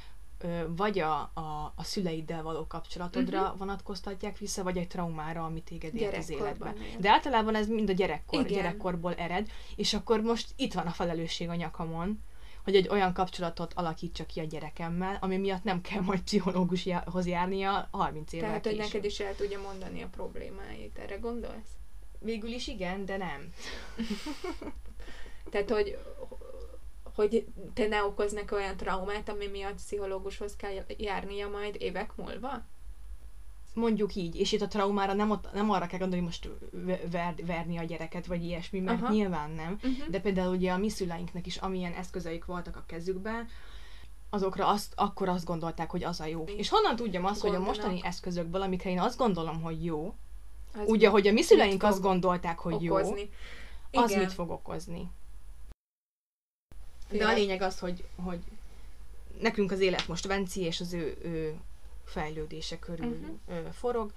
vagy a, a, a szüleiddel való kapcsolatodra uh-huh. vonatkoztatják vissza, vagy egy traumára, amit téged ért az életben. De általában ez mind a gyerekkor, Igen. gyerekkorból ered, és akkor most itt van a felelősség a nyakamon, hogy egy olyan kapcsolatot alakítsa ki a gyerekemmel, ami miatt nem kell majd pszichológushoz járnia 30 évvel Tehát, hogy neked is el tudja mondani a problémáit. Erre gondolsz? Végül is igen, de nem. Tehát, hogy, hogy te ne okoznak olyan traumát, ami miatt pszichológushoz kell járnia majd évek múlva? Mondjuk így, és itt a traumára nem, ott, nem arra kell gondolni, hogy most ver, verni a gyereket, vagy ilyesmi, mert Aha. nyilván nem. Uh-huh. De például ugye a mi szüleinknek is, amilyen eszközeik voltak a kezükben, azokra azt, akkor azt gondolták, hogy az a jó. És honnan tudjam azt, Gondolnak. hogy a mostani eszközökből, amikre én azt gondolom, hogy jó, az ugye, hogy a mi szüleink azt gondolták, hogy okozni. jó, az Igen. mit fog okozni. De a lényeg az, hogy, hogy nekünk az élet most Venci és az ő, ő fejlődése körül uh-huh. forog,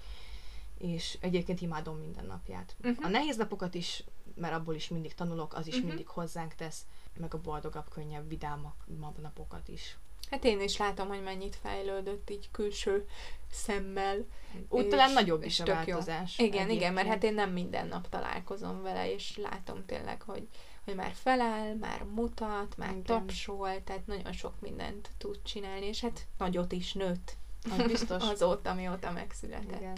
és egyébként imádom minden napját. Uh-huh. A nehéz napokat is, mert abból is mindig tanulok, az is uh-huh. mindig hozzánk tesz, meg a boldogabb, könnyebb, vidámabb napokat is. Hát én is látom, hogy mennyit fejlődött így külső szemmel. Úgy talán nagyobb is a változás. Jó. Igen, egyébként. igen, mert hát én nem minden nap találkozom vele, és látom tényleg, hogy, hogy már felel, már mutat, már igen. tapsol, tehát nagyon sok mindent tud csinálni, és hát nagyot is nőtt. Az biztos. (laughs) Azóta, mióta megszületett. Igen.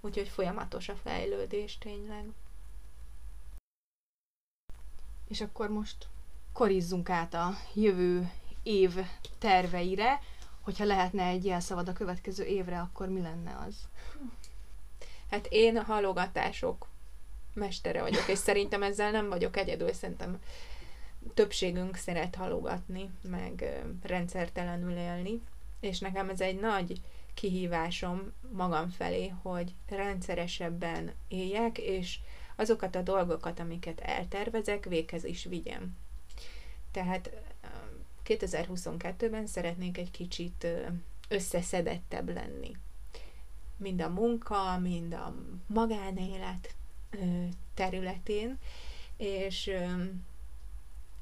Úgyhogy folyamatos a fejlődés tényleg. És akkor most korizzunk át a jövő év terveire, hogyha lehetne egy jelszavad a következő évre, akkor mi lenne az? Hát én a halogatások mestere vagyok, és szerintem ezzel nem vagyok egyedül, szerintem többségünk szeret halogatni, meg rendszertelenül élni, és nekem ez egy nagy kihívásom magam felé, hogy rendszeresebben éljek, és azokat a dolgokat, amiket eltervezek, véghez is vigyem. Tehát 2022-ben szeretnék egy kicsit összeszedettebb lenni. Mind a munka, mind a magánélet területén, és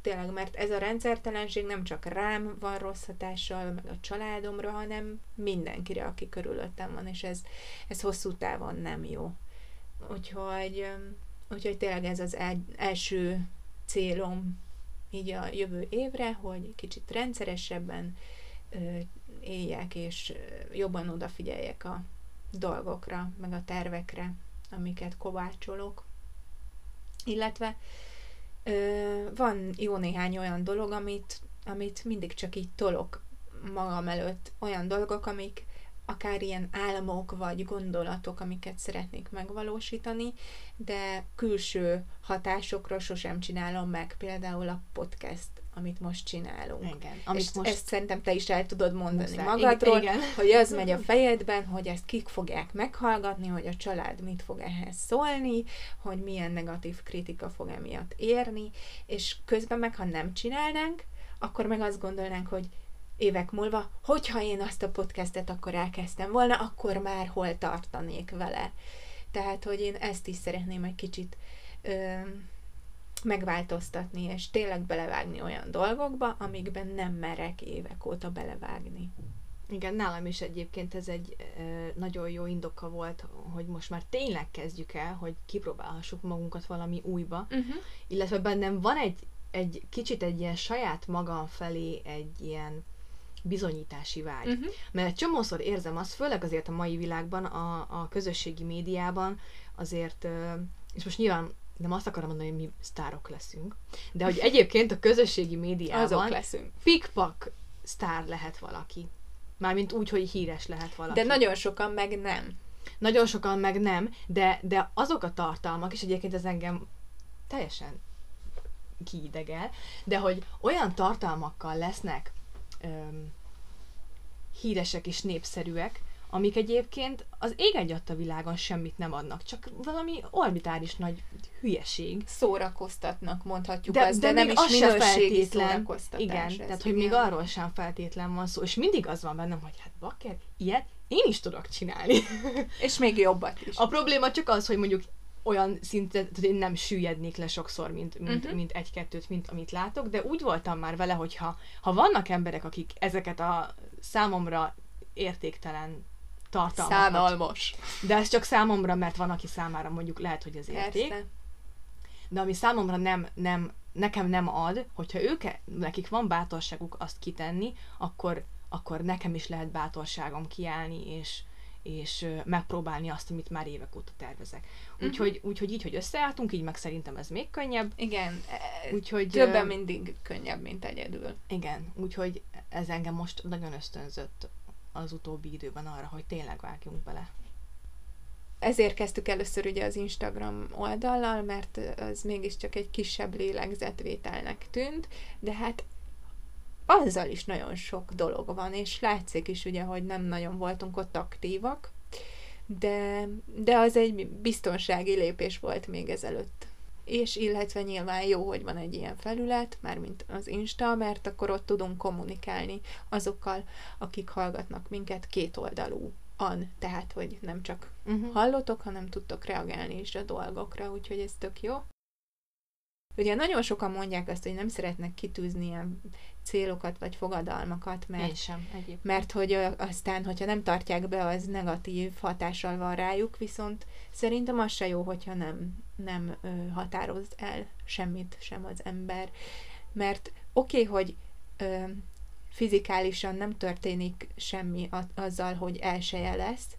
tényleg, mert ez a rendszertelenség nem csak rám van rossz hatással, meg a családomra, hanem mindenkire, aki körülöttem van, és ez, ez hosszú távon nem jó. Úgyhogy, úgyhogy tényleg ez az el, első célom így a jövő évre, hogy kicsit rendszeresebben ö, éljek, és jobban odafigyeljek a dolgokra, meg a tervekre, amiket kovácsolok. Illetve ö, van jó néhány olyan dolog, amit, amit mindig csak így tolok magam előtt, olyan dolgok, amik akár ilyen álmok vagy gondolatok, amiket szeretnék megvalósítani, de külső hatásokról sosem csinálom meg, például a podcast, amit most csinálunk. Igen, amit És most... ezt szerintem te is el tudod mondani muszáj. magadról, igen. hogy az megy a fejedben, hogy ezt kik fogják meghallgatni, hogy a család mit fog ehhez szólni, hogy milyen negatív kritika fog emiatt érni, és közben meg, ha nem csinálnánk, akkor meg azt gondolnánk, hogy évek múlva, hogyha én azt a podcastet akkor elkezdtem volna, akkor már hol tartanék vele. Tehát, hogy én ezt is szeretném egy kicsit ö, megváltoztatni, és tényleg belevágni olyan dolgokba, amikben nem merek évek óta belevágni. Igen, nálam is egyébként ez egy e, nagyon jó indoka volt, hogy most már tényleg kezdjük el, hogy kipróbálhassuk magunkat valami újba, uh-huh. illetve bennem van egy, egy kicsit egy ilyen saját magam felé egy ilyen bizonyítási vágy. Uh-huh. Mert csomószor érzem azt, főleg azért a mai világban, a, a közösségi médiában, azért, és most nyilván nem azt akarom mondani, hogy mi sztárok leszünk, de hogy (laughs) egyébként a közösségi médiában Azok leszünk. pikpak sztár lehet valaki. Mármint úgy, hogy híres lehet valaki. De nagyon sokan meg nem. Nagyon sokan meg nem, de, de azok a tartalmak, és egyébként ez engem teljesen kiidegel, de hogy olyan tartalmakkal lesznek öm, híresek és népszerűek, amik egyébként az ég a világon semmit nem adnak, csak valami orbitális nagy hülyeség. Szórakoztatnak, mondhatjuk de, azt, de, de nem is minőségi szórakoztatás. Igen, ez, tehát hogy igen. még arról sem feltétlen van szó, és mindig az van bennem, hogy hát bakker, ilyet én is tudok csinálni. (laughs) És még jobbat is. A probléma csak az, hogy mondjuk olyan szinten, hogy én nem süllyednék le sokszor, mint, mint, uh-huh. mint egy-kettőt, mint amit látok, de úgy voltam már vele, hogy ha, ha vannak emberek, akik ezeket a számomra értéktelen tartalmakat... Szánalmas. De ez csak számomra, mert van, aki számára mondjuk lehet, hogy ez érték. Persze. De ami számomra nem, nem, nekem nem ad, hogyha ők, nekik van bátorságuk azt kitenni, akkor, akkor nekem is lehet bátorságom kiállni, és, és megpróbálni azt, amit már évek óta tervezek. Úgyhogy, uh-huh. úgyhogy így, hogy összeálltunk, így meg szerintem ez még könnyebb. Igen, e, úgyhogy, többen mindig könnyebb, mint egyedül. Igen, úgyhogy ez engem most nagyon ösztönzött az utóbbi időben arra, hogy tényleg vágjunk bele. Ezért kezdtük először ugye az Instagram oldallal, mert az mégiscsak egy kisebb lélegzetvételnek tűnt, de hát azzal is nagyon sok dolog van, és látszik is ugye, hogy nem nagyon voltunk ott aktívak, de, de az egy biztonsági lépés volt még ezelőtt. És illetve nyilván jó, hogy van egy ilyen felület, mármint az Insta, mert akkor ott tudunk kommunikálni azokkal, akik hallgatnak minket kétoldalú an, tehát, hogy nem csak uh-huh. hallotok, hanem tudtok reagálni is a dolgokra, úgyhogy ez tök jó. Ugye nagyon sokan mondják azt, hogy nem szeretnek kitűzni ilyen célokat vagy fogadalmakat, mert, Én sem, egyébként. mert hogy aztán, hogyha nem tartják be, az negatív hatással van rájuk, viszont szerintem az se jó, hogyha nem, nem határoz el semmit sem az ember, mert oké, okay, hogy ö, fizikálisan nem történik semmi azzal, hogy elseje lesz,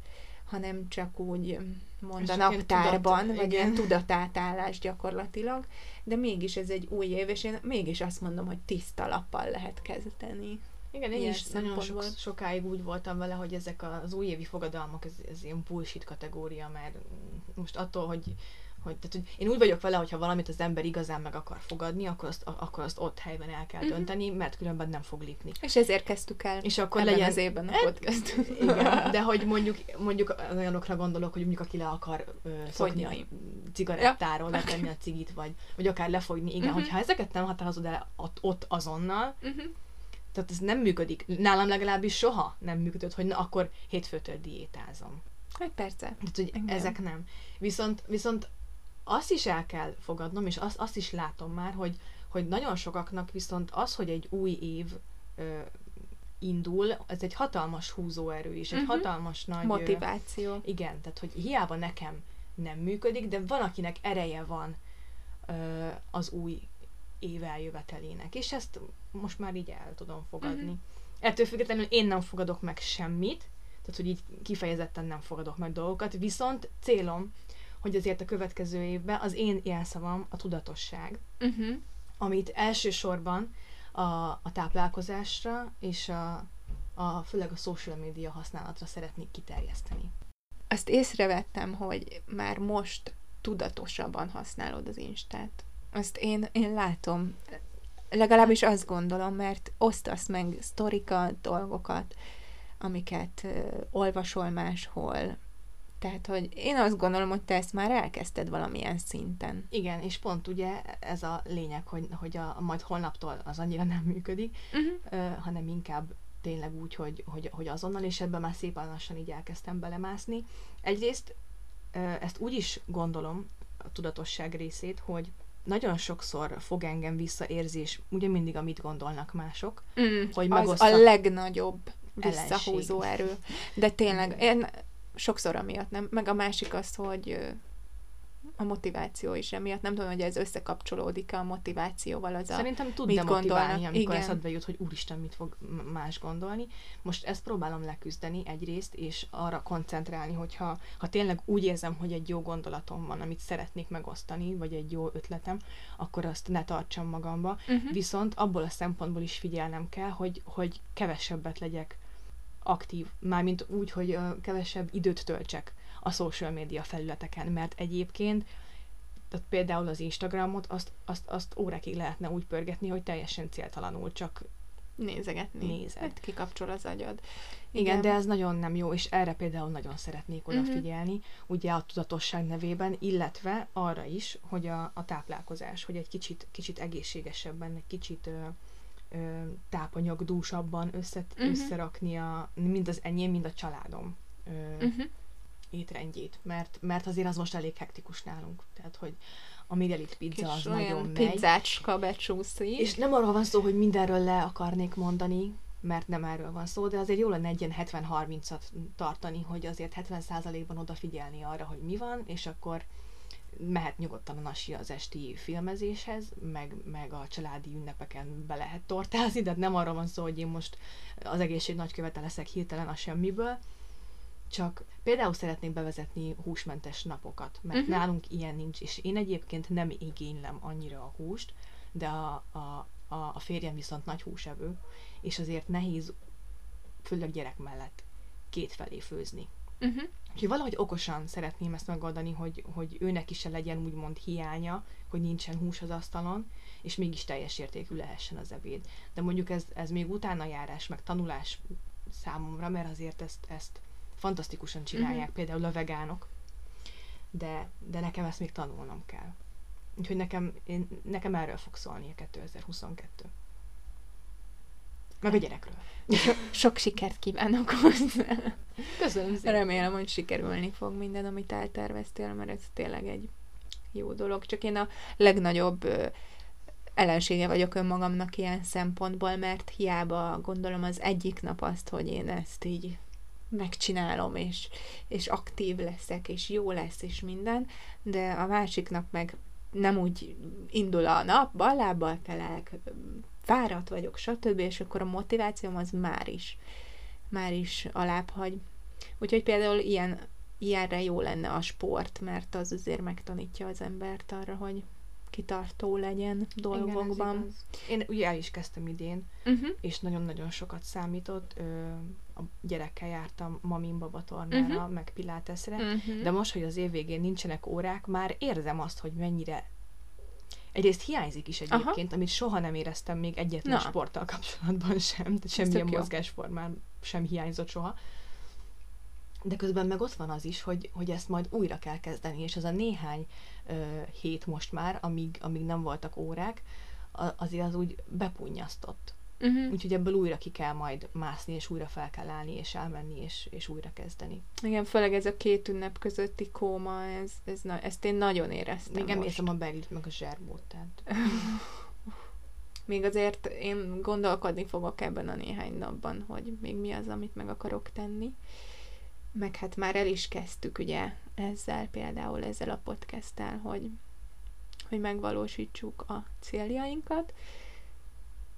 hanem csak úgy mond a naptárban, tudat, vagy ilyen tudatátállás gyakorlatilag, de mégis ez egy új év, és én mégis azt mondom, hogy tiszta lappal lehet kezdeni. Igen, én is nagyon sok, sokáig úgy voltam vele, hogy ezek az újévi fogadalmak, ez, ez ilyen bullshit kategória, mert most attól, hogy hogy, tehát, hogy én úgy vagyok vele, hogy ha valamit az ember igazán meg akar fogadni, akkor azt, akkor azt ott helyben el kell uh-huh. dönteni, mert különben nem fog lépni. És ezért kezdtük el és akkor legyen, az évben a podcast. Igen, (laughs) de hogy mondjuk, mondjuk olyanokra gondolok, hogy mondjuk aki le akar ö, szokni cigarettáról, ja. letenni a cigit, vagy, vagy akár lefogyni, igen, uh-huh. hogyha ezeket nem határozod el ott, ott azonnal, uh-huh. tehát ez nem működik. Nálam legalábbis soha nem működött, hogy na, akkor hétfőtől diétázom. Hát persze. Tehát, hogy Igen. ezek nem. Viszont, viszont azt is el kell fogadnom, és azt, azt is látom már, hogy, hogy nagyon sokaknak viszont az, hogy egy új év ö, indul, ez egy hatalmas húzóerő is, egy uh-huh. hatalmas nagy... Motiváció. Ö, igen, tehát hogy hiába nekem nem működik, de van, akinek ereje van ö, az új év eljövetelének, és ezt most már így el tudom fogadni. Uh-huh. Ettől függetlenül én nem fogadok meg semmit, tehát hogy így kifejezetten nem fogadok meg dolgokat, viszont célom, hogy azért a következő évben az én jelszavam a tudatosság, uh-huh. amit elsősorban a, a táplálkozásra és a, a főleg a social media használatra szeretnék kiterjeszteni. Azt észrevettem, hogy már most tudatosabban használod az Instát. Azt én, én látom, legalábbis azt gondolom, mert osztasz meg sztorikat, dolgokat, amiket uh, olvasol máshol, tehát, hogy én azt gondolom, hogy te ezt már elkezdted valamilyen szinten. Igen, és pont ugye ez a lényeg, hogy, hogy a, majd holnaptól az annyira nem működik, uh-huh. uh, hanem inkább tényleg úgy, hogy, hogy, hogy azonnal, és ebben már szépen lassan így elkezdtem belemászni. Egyrészt uh, ezt úgy is gondolom, a tudatosság részét, hogy nagyon sokszor fog engem visszaérzés, ugye mindig, amit gondolnak mások, mm, hogy megoszta... Az a legnagyobb visszahúzó erő. De tényleg, én sokszor amiatt nem. Meg a másik az, hogy a motiváció is emiatt. Nem tudom, hogy ez összekapcsolódik a motivációval az Szerintem tud mit motiválni, amikor Igen. eszedbe jut, hogy úristen, mit fog más gondolni. Most ezt próbálom leküzdeni egyrészt, és arra koncentrálni, hogyha ha tényleg úgy érzem, hogy egy jó gondolatom van, amit szeretnék megosztani, vagy egy jó ötletem, akkor azt ne tartsam magamba. Uh-huh. Viszont abból a szempontból is figyelnem kell, hogy, hogy kevesebbet legyek aktív, mármint úgy, hogy kevesebb időt töltsek a social media felületeken, mert egyébként tehát például az Instagramot, azt, azt, azt órákig lehetne úgy pörgetni, hogy teljesen céltalanul csak nézegetni. Nézed. Hát kikapcsol az agyad. Igen, de ez nagyon nem jó, és erre például nagyon szeretnék Mhm. odafigyelni, uh-huh. ugye a tudatosság nevében, illetve arra is, hogy a, a táplálkozás, hogy egy kicsit, kicsit egészségesebben, egy kicsit ö, tápanyagdúsabban össze, uh-huh. összerakni a, mind az enyém, mind a családom ö, uh-huh. Étrendjét, mert, mert azért az most elég hektikus nálunk, tehát hogy a Miguelit pizza az Kis nagyon olyan megy, pizzácska becsúszik. és nem arról van szó, hogy mindenről le akarnék mondani, mert nem erről van szó, de azért jó lenne egy ilyen 70-30-at tartani, hogy azért 70%-ban odafigyelni arra, hogy mi van, és akkor mehet nyugodtan a nasi az esti filmezéshez, meg, meg a családi ünnepeken be lehet tortázni, de nem arról van szó, hogy én most az egészség nagykövete leszek hirtelen a semmiből, csak például szeretnék bevezetni húsmentes napokat, mert uh-huh. nálunk ilyen nincs, és én egyébként nem igénylem annyira a húst, de a, a, a, a férjem viszont nagy húsevő, és azért nehéz, főleg gyerek mellett, kétfelé főzni. Uh-huh. Úgyhogy valahogy okosan szeretném ezt megoldani, hogy, hogy őnek is se legyen úgymond hiánya, hogy nincsen hús az asztalon, és mégis teljes értékű lehessen az ebéd. De mondjuk ez, ez még utána járás, meg tanulás számomra, mert azért ezt, ezt fantasztikusan csinálják, Mhm. például a vegánok, de, de nekem ezt még tanulnom kell. Úgyhogy nekem, én, nekem erről fog szólni a 2022. Meg a gyerekről. Sok sikert kívánok hozzá. Köszönöm szépen. Remélem, hogy sikerülni fog minden, amit elterveztél, mert ez tényleg egy jó dolog. Csak én a legnagyobb ellensége vagyok önmagamnak ilyen szempontból, mert hiába gondolom az egyik nap azt, hogy én ezt így megcsinálom, és, és aktív leszek, és jó lesz, és minden, de a másik nap meg nem úgy indul a nap, ballábbal kelek, fáradt vagyok, stb., és akkor a motivációm az már is, már is alább hagy. Úgyhogy például ilyen, ilyenre jó lenne a sport, mert az azért megtanítja az embert arra, hogy kitartó legyen dolgokban. Igen. Én ugye el is kezdtem idén, uh-huh. és nagyon-nagyon sokat számított. Ö, a gyerekkel jártam Mamin Mhm. uh-huh. meg Pilatesre, Uh-huh. de most, hogy az év végén nincsenek órák, már érzem azt, hogy mennyire Egyrészt hiányzik is egyébként, Aha. amit soha nem éreztem még egyetlen Na. sporttal kapcsolatban sem, tehát semmilyen mozgásformán sem hiányzott soha. De közben meg ott van az is, hogy, hogy ezt majd újra kell kezdeni, és az a néhány ö, hét most már, amíg, amíg nem voltak órák, azért az úgy bepunnyasztott. Uh-huh. Úgyhogy ebből újra ki kell majd mászni, és újra fel kell állni, és elmenni, és, és újra kezdeni. Igen, főleg ez a két ünnep közötti kóma, ez, ez, na, ezt én nagyon éreztem Még emészem a belit, meg a zserbót, tehát (laughs) Még azért én gondolkodni fogok ebben a néhány napban, hogy még mi az, amit meg akarok tenni. Meg hát már el is kezdtük ugye ezzel, például ezzel a podcasttel, hogy, hogy megvalósítsuk a céljainkat.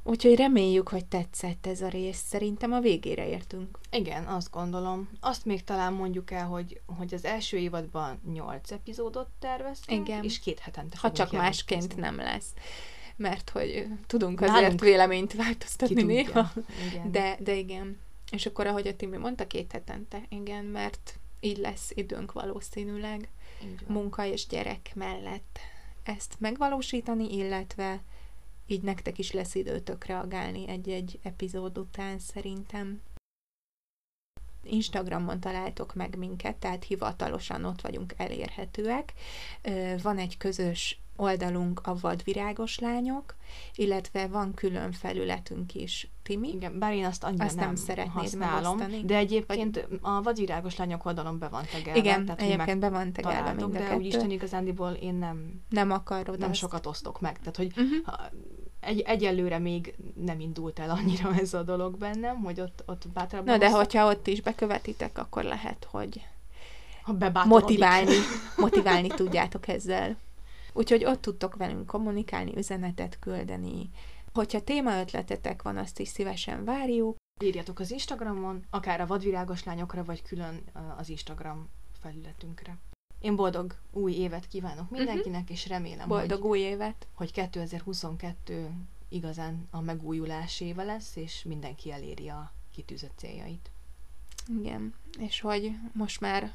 Úgyhogy reméljük, hogy tetszett ez a rész. Szerintem a végére értünk. Igen, azt gondolom. Azt még talán mondjuk el, hogy, hogy az első évadban 8 epizódot terveztünk, Igen. és két hetente Ha csak másként jelentkezni. nem lesz. Mert hogy tudunk Nálunk azért véleményt változtatni néha. Igen. De, de igen. És akkor, ahogy a Timi mondta, két hetente, igen, mert így lesz időnk valószínűleg munka és gyerek mellett ezt megvalósítani, illetve így nektek is lesz időtök reagálni egy-egy epizód után szerintem. Instagramon találtok meg minket, tehát hivatalosan ott vagyunk elérhetőek. Van egy közös oldalunk a vadvirágos lányok, illetve van külön felületünk is, Timi. Igen, bár én azt annyira Azt nem nem, szeretnéd használom, megosztani? de egyébként a vadvirágos lányok oldalon be van tegelve. Igen, tehát, egyébként be van tegelve mind a de úgy kettő. Isten igazándiból én nem, Nem akarod nem azt. sokat osztok meg. Tehát, hogy Uh-huh. ha, egy, egyelőre még nem indult el annyira (laughs) ez a dolog bennem, hogy ott, ott bátrabban Na de hogyha ott is bekövetitek, akkor lehet, hogy ha motiválni, (laughs) motiválni tudjátok ezzel. Úgyhogy ott tudtok velünk kommunikálni, üzenetet küldeni. Hogyha témaötletetek van, azt is szívesen várjuk. Írjatok az Instagramon, akár a vadvirágos lányokra, vagy külön az Instagram felületünkre. Én boldog új évet kívánok mindenkinek, és remélem. Boldog hogy, új évet! hogy 2022 igazán a megújulás éve lesz, és mindenki eléri a kitűzött céljait. Igen, és hogy most már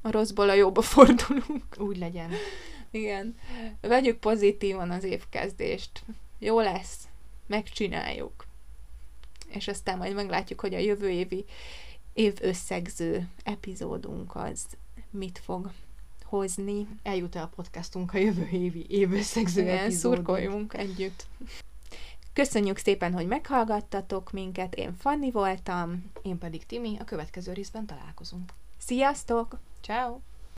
a rosszból a jóba fordulunk. Úgy legyen. Igen. Vegyük pozitívan az évkezdést. Jó lesz. Megcsináljuk. és aztán majd meglátjuk, hogy a jövő évi év összegző epizódunk az mit fog hozni. Eljut-e a podcastunk a jövő évi év összegző Igen, epizódunk? szurkoljunk együtt. Köszönjük szépen, hogy meghallgattatok minket. Én Fanni voltam. Én pedig Timi, a következő részben találkozunk. Sziasztok! Ciao.